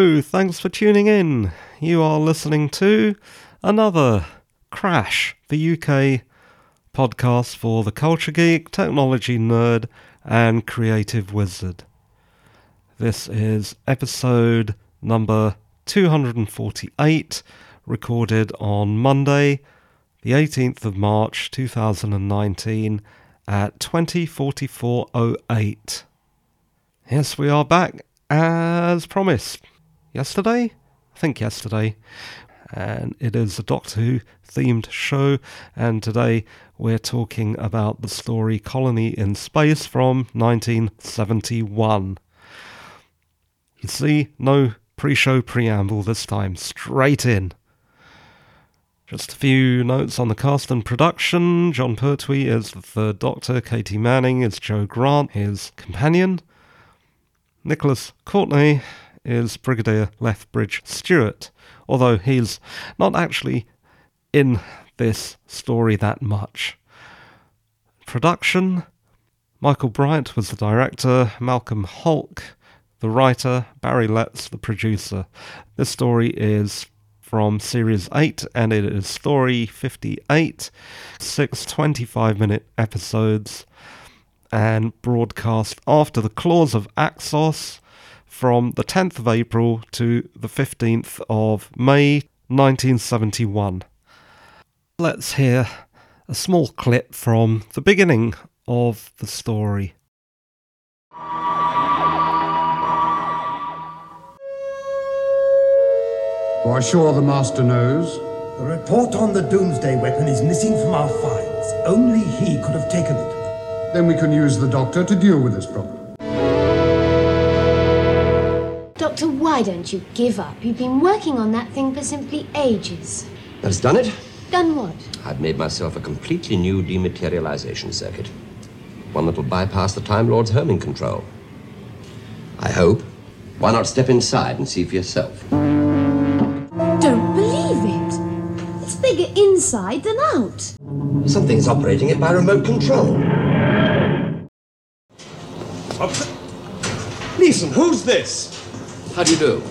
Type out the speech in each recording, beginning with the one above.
Thanks for tuning in. You are listening to another Crash, the UK podcast for the culture geek, technology nerd, and creative wizard. This is episode number 248, recorded on Monday, the 18th of March 2019 at 204408. Yes, we are back as promised. Yesterday? I think yesterday. And it is a Doctor Who themed show, and today we're talking about the story Colony in Space from 1971. You see, no pre show preamble this time, straight in. Just a few notes on the cast and production. Jon Pertwee is the third Doctor, Katy Manning is Jo Grant, his companion. Nicholas Courtney is Brigadier Lethbridge Stewart, although he's not actually in this story that much. Production Michael Briant was the director, Malcolm Hulke the writer, Barry Letts the producer. This story is from Series 8 and it is Story 58, six 25 minute episodes and broadcast after the Claws of Axos from the 10th of April to the 15th of May 1971. Let's hear a small clip from the beginning of the story. You are sure the Master knows? The report on the Doomsday weapon is missing from our files. Only he could have taken it. Then we can use the Doctor to deal with this problem. Doctor, why don't you give up? You've been working on that thing for simply ages. That's done it. Done what? I've made myself a completely new dematerialization circuit. One that'll bypass the Time Lord's homing control. I hope. Why not step inside and see for yourself? Don't believe it. It's bigger inside than out. Something's operating it by remote control. Listen, who's this? How do you do?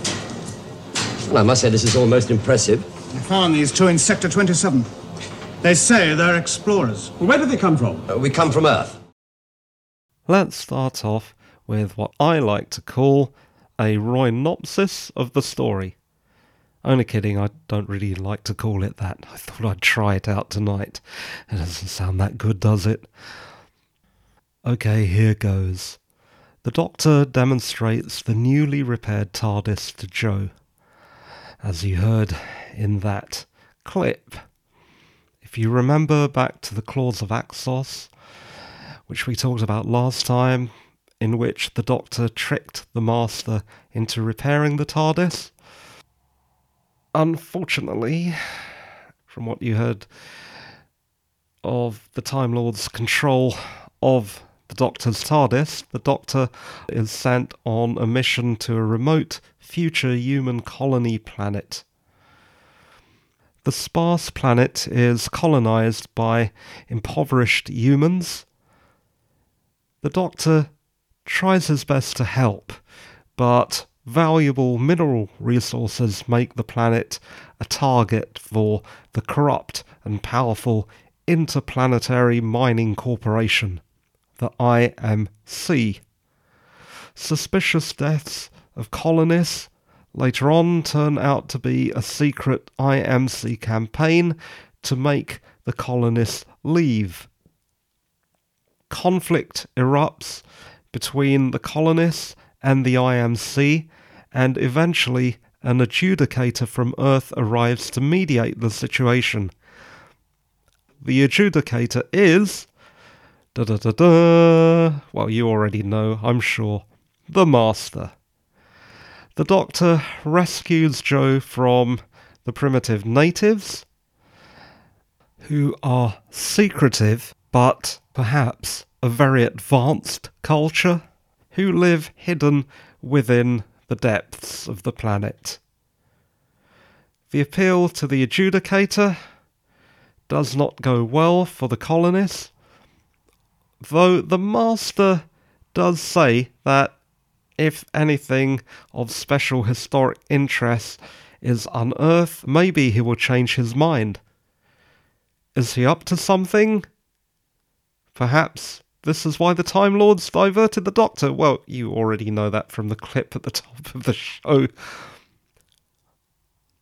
Well, I must say this is all most impressive. I found these two in Sector 27. They say they're explorers. Well, Where did they come from? Uh, we come from Earth. Let's start off with what I like to call a rhinopsis of the story. Only kidding, I don't really like to call it that. I thought I'd try it out tonight. It doesn't sound that good, does it? Okay, here goes. The Doctor demonstrates the newly repaired TARDIS to Jo, As you heard in that clip. If you remember back to the Claws of Axos, which we talked about last time, in which the Doctor tricked the Master into repairing the TARDIS. Unfortunately, from what you heard of the Time Lord's control of the Doctor's TARDIS, the Doctor is sent on a mission to a remote future human colony planet. The sparse planet is colonized by impoverished humans. The Doctor tries his best to help, but valuable mineral resources make the planet a target for the corrupt and powerful Interplanetary Mining Corporation, the IMC. Suspicious deaths of colonists later on turn out to be a secret IMC campaign to make the colonists leave. Conflict erupts between the colonists and the IMC, and eventually an adjudicator from Earth arrives to mediate the situation. The adjudicator is. Da da da da. Well, you already know, I'm sure. The Master. The Doctor rescues Jo from the primitive natives, who are secretive but perhaps a very advanced culture, who live hidden within the depths of the planet. The appeal to the adjudicator does not go well for the colonists, though the master does say that if anything of special historic interest is unearthed, maybe he will change his mind. Is he up to something? Perhaps this is why the Time Lords diverted the Doctor. Well, you already know that from the clip at the top of the show.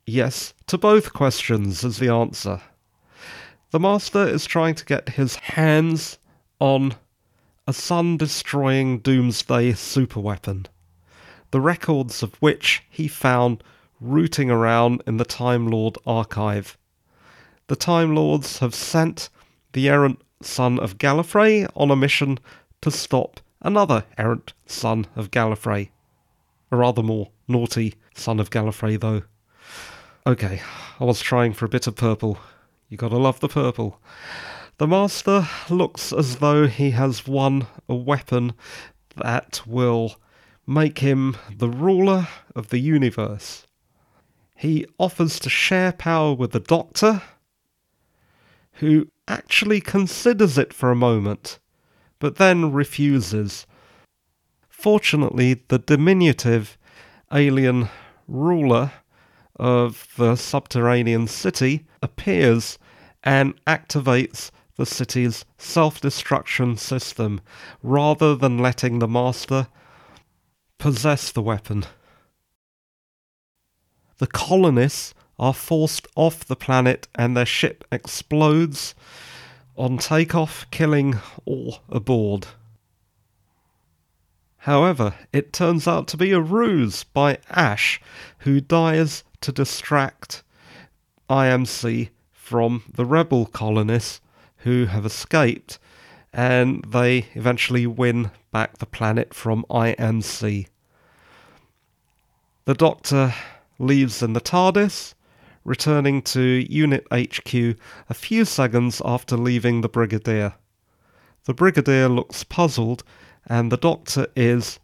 Yes, to both questions is the answer. The Master is trying to get his hands on a sun destroying doomsday superweapon, the records of which he found rooting around in the Time Lord archive. The Time Lords have sent the errant son of Gallifrey on a mission to stop another errant son of Gallifrey. A rather more naughty son of Gallifrey, though. Okay, I was trying for a bit of purple. You gotta love the purple. The Master looks as though he has won a weapon that will make him the ruler of the universe. He offers to share power with the Doctor, who actually considers it for a moment, but then refuses. Fortunately, the diminutive alien ruler of the subterranean city appears and activates the city's self destruction system rather than letting the Master possess the weapon. The colonists are forced off the planet and their ship explodes on takeoff, killing all aboard. However, it turns out to be a ruse by Ashe, who dies to distract IMC from the rebel colonists who have escaped, and they eventually win back the planet from IMC. The Doctor leaves in the TARDIS, returning to Unit HQ a few seconds after leaving the Brigadier. The Brigadier looks puzzled, and the Doctor is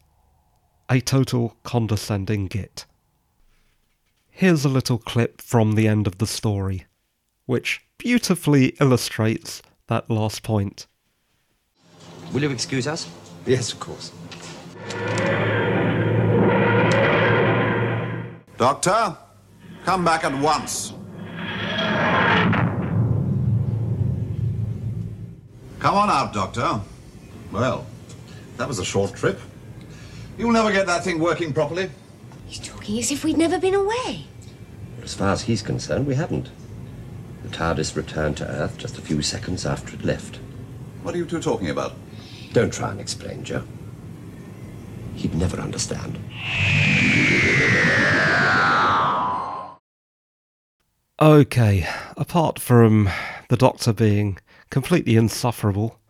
a total condescending git. Here's a little clip from the end of the story, which beautifully illustrates that last point. Will you excuse us? Yes, of course. Doctor, come back at once. Come on out, Doctor. Well, that was a short trip. You'll never get that thing working properly. He's talking as if we'd never been away. As far as he's concerned, we haven't. The TARDIS returned to Earth just a few seconds after it left. What are you two talking about? Don't try and explain, Jo. He'd never understand. Okay, apart from the Doctor being completely insufferable,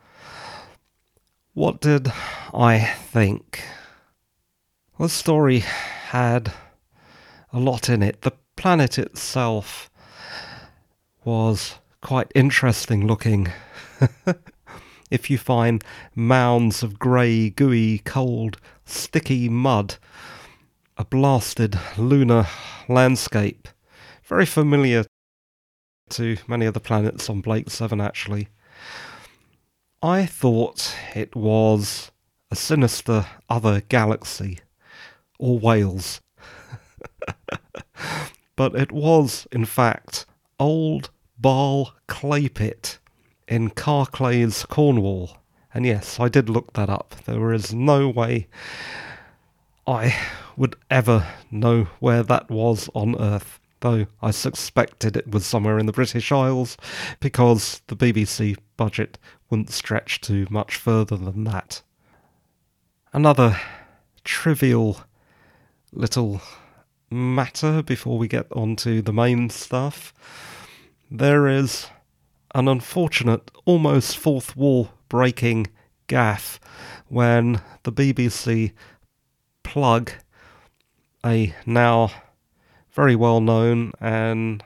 what did I think? The story had a lot in it. The planet itself was quite interesting looking. if you find mounds of grey, gooey, cold, sticky mud, a blasted lunar landscape, very familiar to many of the planets on Blake 7, actually. I thought it was a sinister other galaxy, or Wales. but it was, in fact, old Baal Clay Pit in Carclaze, Cornwall. And yes, I did look that up. There is no way I would ever know where that was on Earth, though I suspected it was somewhere in the British Isles because the BBC budget wouldn't stretch to much further than that. Another trivial little matter before we get on to the main stuff. There is an unfortunate, almost fourth wall breaking gaffe when the BBC plug a now very well known and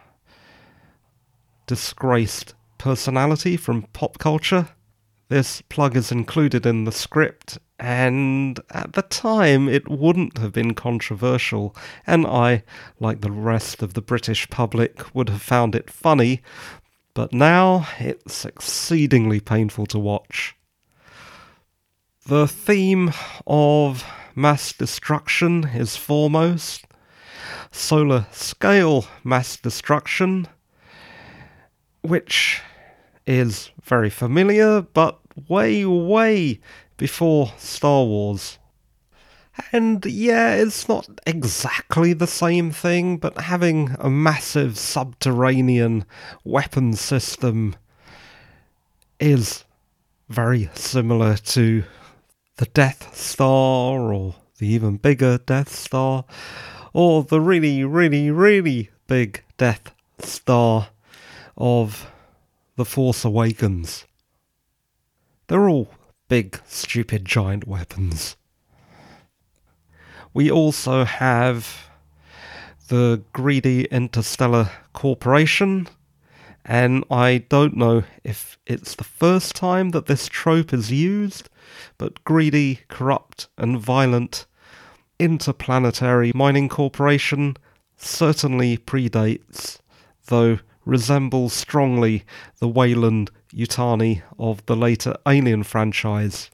disgraced personality from pop culture. This plug is included in the script, and at the time it wouldn't have been controversial, and I, like the rest of the British public, would have found it funny, but now it's exceedingly painful to watch. The theme of mass destruction is foremost, solar scale mass destruction, which is very familiar, but way, way before Star Wars. And yeah, it's not exactly the same thing, but having a massive subterranean weapon system is very similar to the Death Star or the even bigger Death Star or the really, really, really big Death Star of The Force Awakens. They're all big, stupid, giant weapons. We also have the greedy interstellar corporation, and I don't know if it's the first time that this trope is used, but greedy, corrupt, and violent interplanetary mining corporation certainly predates, though resembles strongly the Weyland Yutani of the later Alien franchise.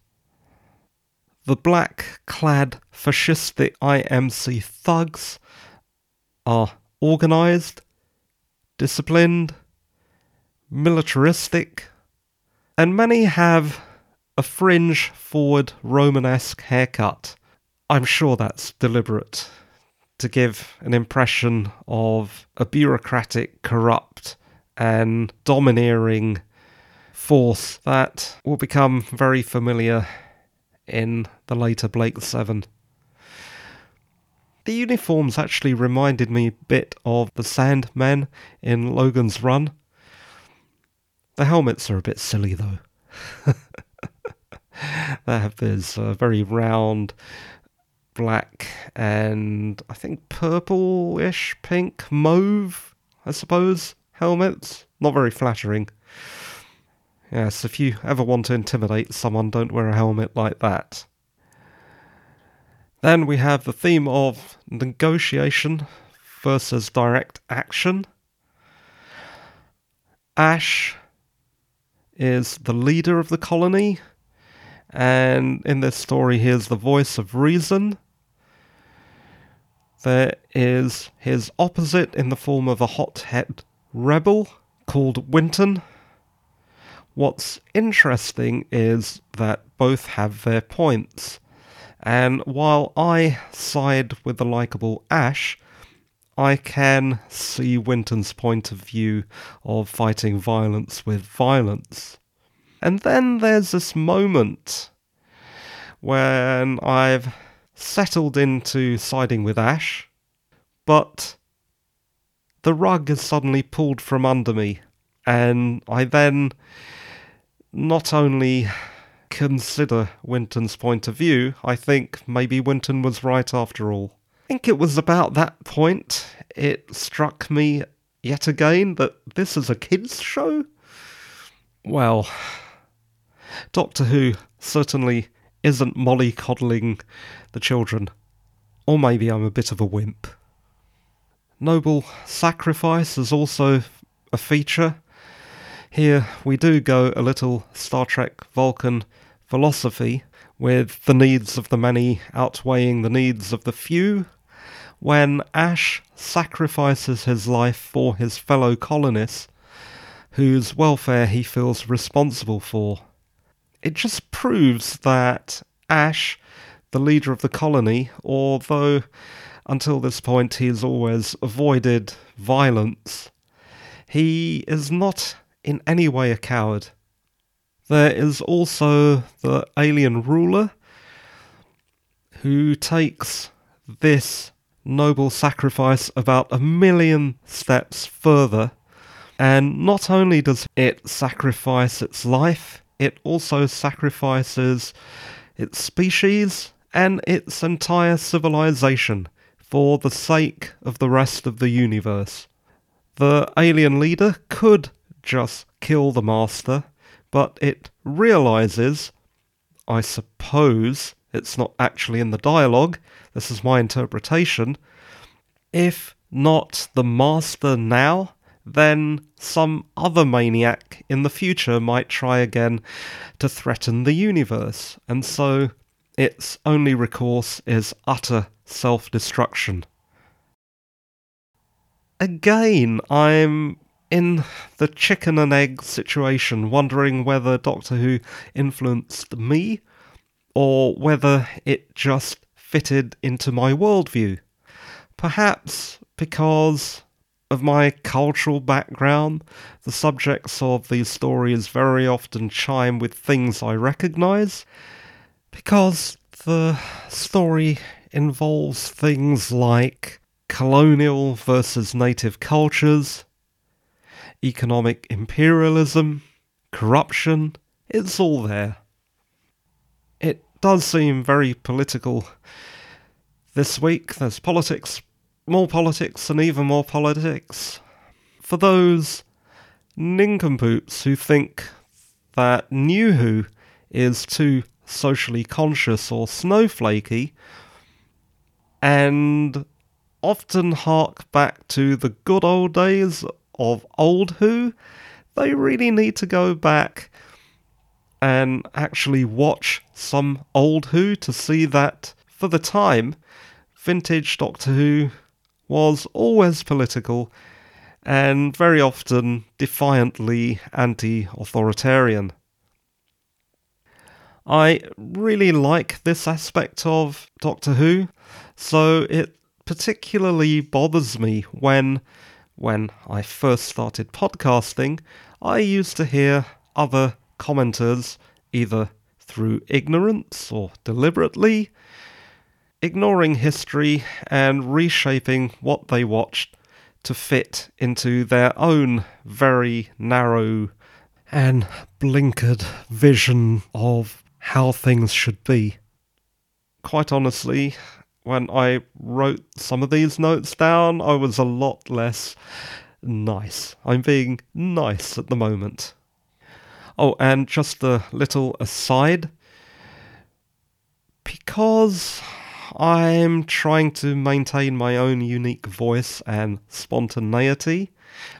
The black clad fascistic IMC thugs are organised, disciplined, militaristic, and many have a fringe forward Romanesque haircut. I'm sure that's deliberate to give an impression of a bureaucratic, corrupt, and domineering force that will become very familiar in the later Blake 7. The uniforms actually reminded me a bit of the Sandmen in Logan's Run. The helmets are a bit silly though. they have this uh, very round black and I think purple-ish, pink, mauve, I suppose, helmets. Not very flattering. Yes, if you ever want to intimidate someone, don't wear a helmet like that. Then we have the theme of negotiation versus direct action. Ashe is the leader of the colony, and in this story, he is the voice of reason. There is his opposite in the form of a hothead rebel called Winton. What's interesting is that both have their points. And while I side with the likable Ashe, I can see Winton's point of view of fighting violence with violence. And then there's this moment when I've settled into siding with Ashe, but the rug is suddenly pulled from under me, and I then not only consider Winton's point of view, I think maybe Winton was right after all. I think it was about that point it struck me yet again that this is a kids' show. Well, Doctor Who certainly isn't mollycoddling the children. Or maybe I'm a bit of a wimp. Noble sacrifice is also a feature. Here we do go a little Star Trek Vulcan philosophy, with the needs of the many outweighing the needs of the few. When Ashe sacrifices his life for his fellow colonists, whose welfare he feels responsible for, it just proves that Ashe, the leader of the colony, although until this point he has always avoided violence, he is not in any way a coward. There is also the alien ruler who takes this noble sacrifice about a million steps further. And not only does it sacrifice its life, it also sacrifices its species and its entire civilization for the sake of the rest of the universe. The alien leader could just kill the master, but it realizes, I suppose it's not actually in the dialogue, this is my interpretation, if not the master now, then some other maniac in the future might try again to threaten the universe. And so its only recourse is utter self destruction. Again, I'm in the chicken and egg situation, wondering whether Doctor Who influenced me or whether it just fitted into my worldview. Perhaps because of my cultural background, the subjects of these stories very often chime with things I recognise, because the story involves things like colonial versus native cultures, economic imperialism, corruption, it's all there. It does seem very political. This week there's politics, more politics, and even more politics. For those nincompoops who think that New Who is too socially conscious or snowflakey, and often hark back to the good old days of old Who, they really need to go back and actually watch some old Who to see that, for the time, vintage Doctor Who was always political and very often defiantly anti authoritarian. I really like this aspect of Doctor Who, so it particularly bothers me when when I first started podcasting, I used to hear other commenters either through ignorance or deliberately ignoring history and reshaping what they watched to fit into their own very narrow and blinkered vision of how things should be. Quite honestly, when I wrote some of these notes down, I was a lot less nice. I'm being nice at the moment. Oh, and just a little aside. Because I'm trying to maintain my own unique voice and spontaneity.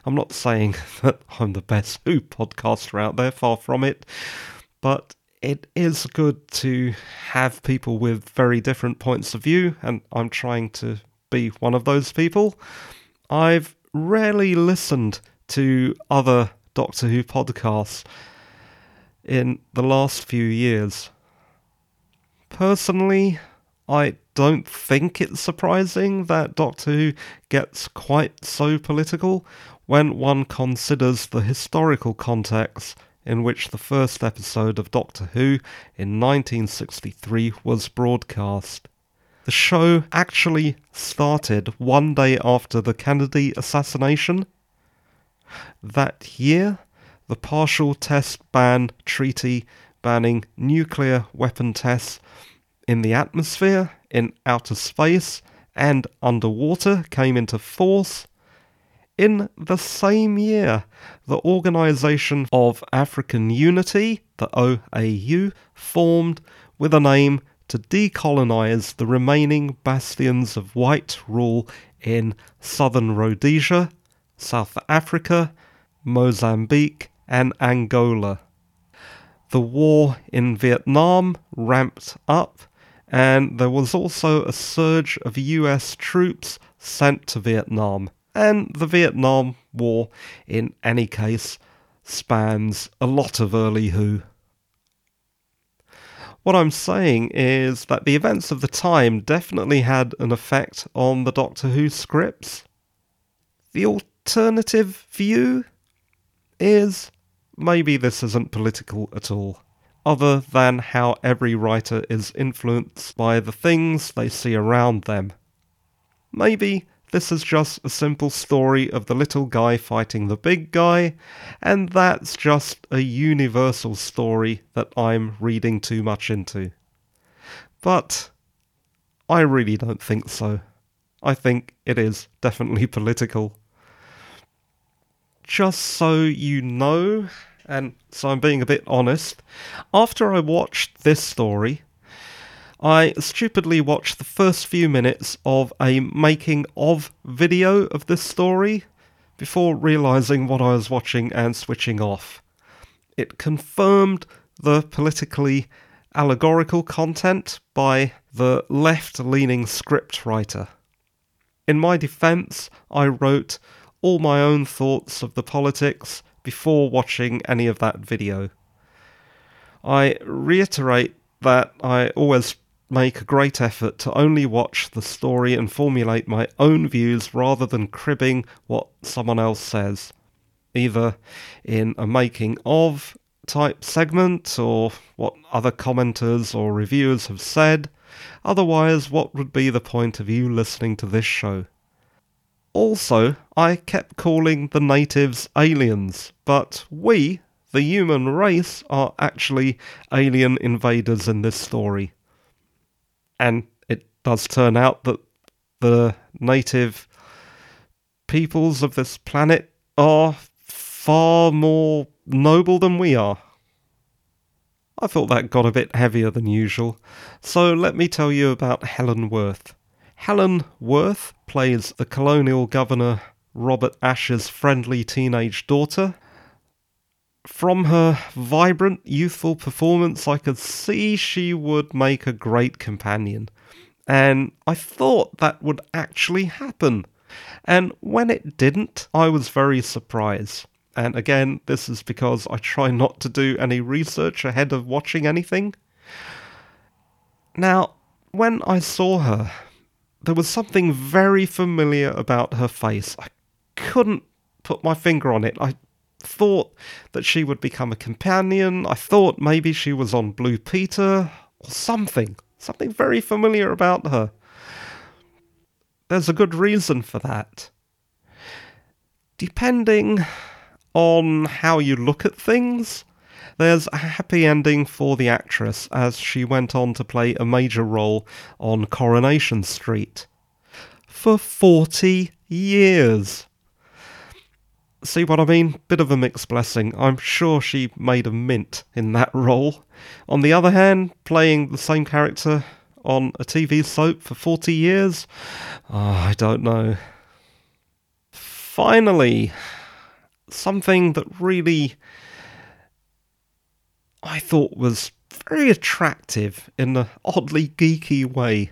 I'm not saying that I'm the best Who podcaster out there, far from it, but it is good to have people with very different points of view, and I'm trying to be one of those people. I've rarely listened to other Doctor Who podcasts in the last few years. Personally, I don't think it's surprising that Doctor Who gets quite so political when one considers the historical context in which the first episode of Doctor Who in 1963 was broadcast. The show actually started one day after the Kennedy assassination. That year, the Partial Test Ban Treaty banning nuclear weapon tests in the atmosphere, in outer space, and underwater came into force. In the same year, the Organization of African Unity, the OAU, formed with an aim to decolonize the remaining bastions of white rule in southern Rhodesia, South Africa, Mozambique, and Angola. The war in Vietnam ramped up, and there was also a surge of US troops sent to Vietnam and the Vietnam War, in any case, spans a lot of early Who. What I'm saying is that the events of the time definitely had an effect on the Doctor Who scripts. The alternative view is maybe this isn't political at all, other than how every writer is influenced by the things they see around them. Maybe this is just a simple story of the little guy fighting the big guy, and that's just a universal story that I'm reading too much into. But I really don't think so. I think it is definitely political. Just so you know, and so I'm being a bit honest, after I watched this story, I stupidly watched the first few minutes of a making of video of this story before realizing what I was watching and switching off. It confirmed the politically allegorical content by the left leaning scriptwriter. In my defense, I wrote all my own thoughts of the politics before watching any of that video. I reiterate that I always make a great effort to only watch the story and formulate my own views rather than cribbing what someone else says, either in a making of type segment or what other commenters or reviewers have said. Otherwise, what would be the point of you listening to this show? Also, I kept calling the natives aliens, but we, the human race, are actually alien invaders in this story. And it does turn out that the native peoples of this planet are far more noble than we are. I thought that got a bit heavier than usual, so let me tell you about Helen Worth. Helen Worth plays the colonial governor Robert Ashe's friendly teenage daughter. From her vibrant, youthful performance, I could see she would make a great companion. And I thought that would actually happen. And when it didn't, I was very surprised. And again, this is because I try not to do any research ahead of watching anything. Now, when I saw her, there was something very familiar about her face. I couldn't put my finger on it. I thought that she would become a companion. I thought maybe she was on Blue Peter or something. Something very familiar about her. There's a good reason for that. Depending on how you look at things, there's a happy ending for the actress as she went on to play a major role on Coronation Street. For 40 years. See what I mean? Bit of a mixed blessing. I'm sure she made a mint in that role. On the other hand, playing the same character on a TV soap for 40 years? Oh, I don't know. Finally, something that really I thought was very attractive in an oddly geeky way.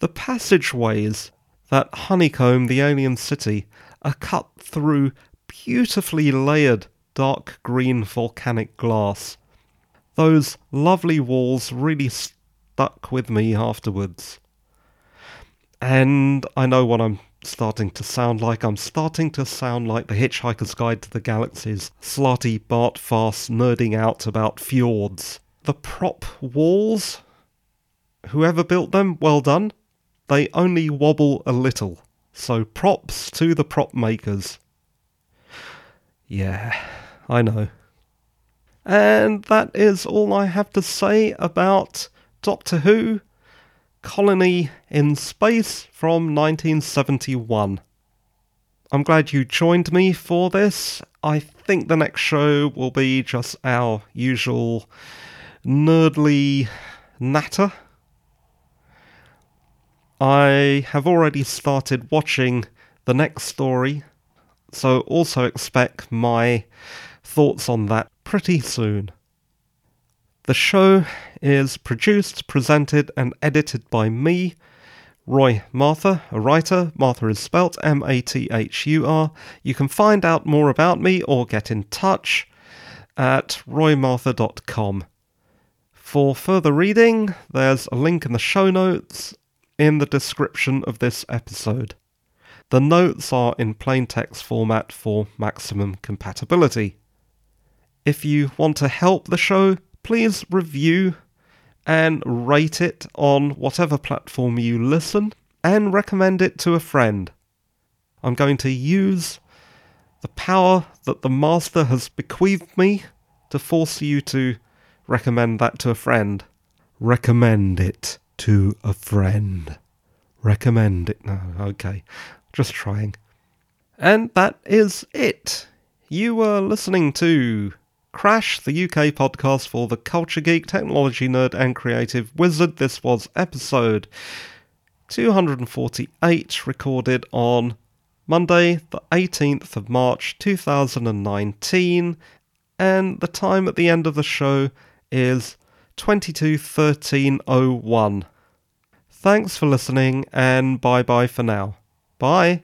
The passageways that honeycomb the alien city are cut through beautifully layered dark green volcanic glass. Those lovely walls really stuck with me afterwards. And I know what I'm starting to sound like. I'm starting to sound like the Hitchhiker's Guide to the Galaxy's Slartibartfast nerding out about fjords. The prop walls, whoever built them, well done. They only wobble a little, so props to the prop makers. Yeah, I know. And that is all I have to say about Doctor Who Colony in Space from 1971. I'm glad you joined me for this. I think the next show will be just our usual nerdly natter. I have already started watching the next story, so also expect my thoughts on that pretty soon. The show is produced, presented, and edited by me, Roy Mathur, a writer. Martha is spelt M A T H U R. You can find out more about me or get in touch at roymathur.com. For further reading, there's a link in the show notes in the description of this episode. The notes are in plain text format for maximum compatibility. If you want to help the show, please review and rate it on whatever platform you listen and recommend it to a friend. I'm going to use the power that the Master has bequeathed me to force you to recommend that to a friend. Recommend it to a friend. Recommend it. No, okay. Just trying. And that is it. You were listening to Crash, the UK podcast for the culture geek, technology nerd, and creative wizard. This was episode 248, recorded on Monday, the 18th of March 2019, and the time at the end of the show is 221301. Thanks for listening and bye bye for now. Bye.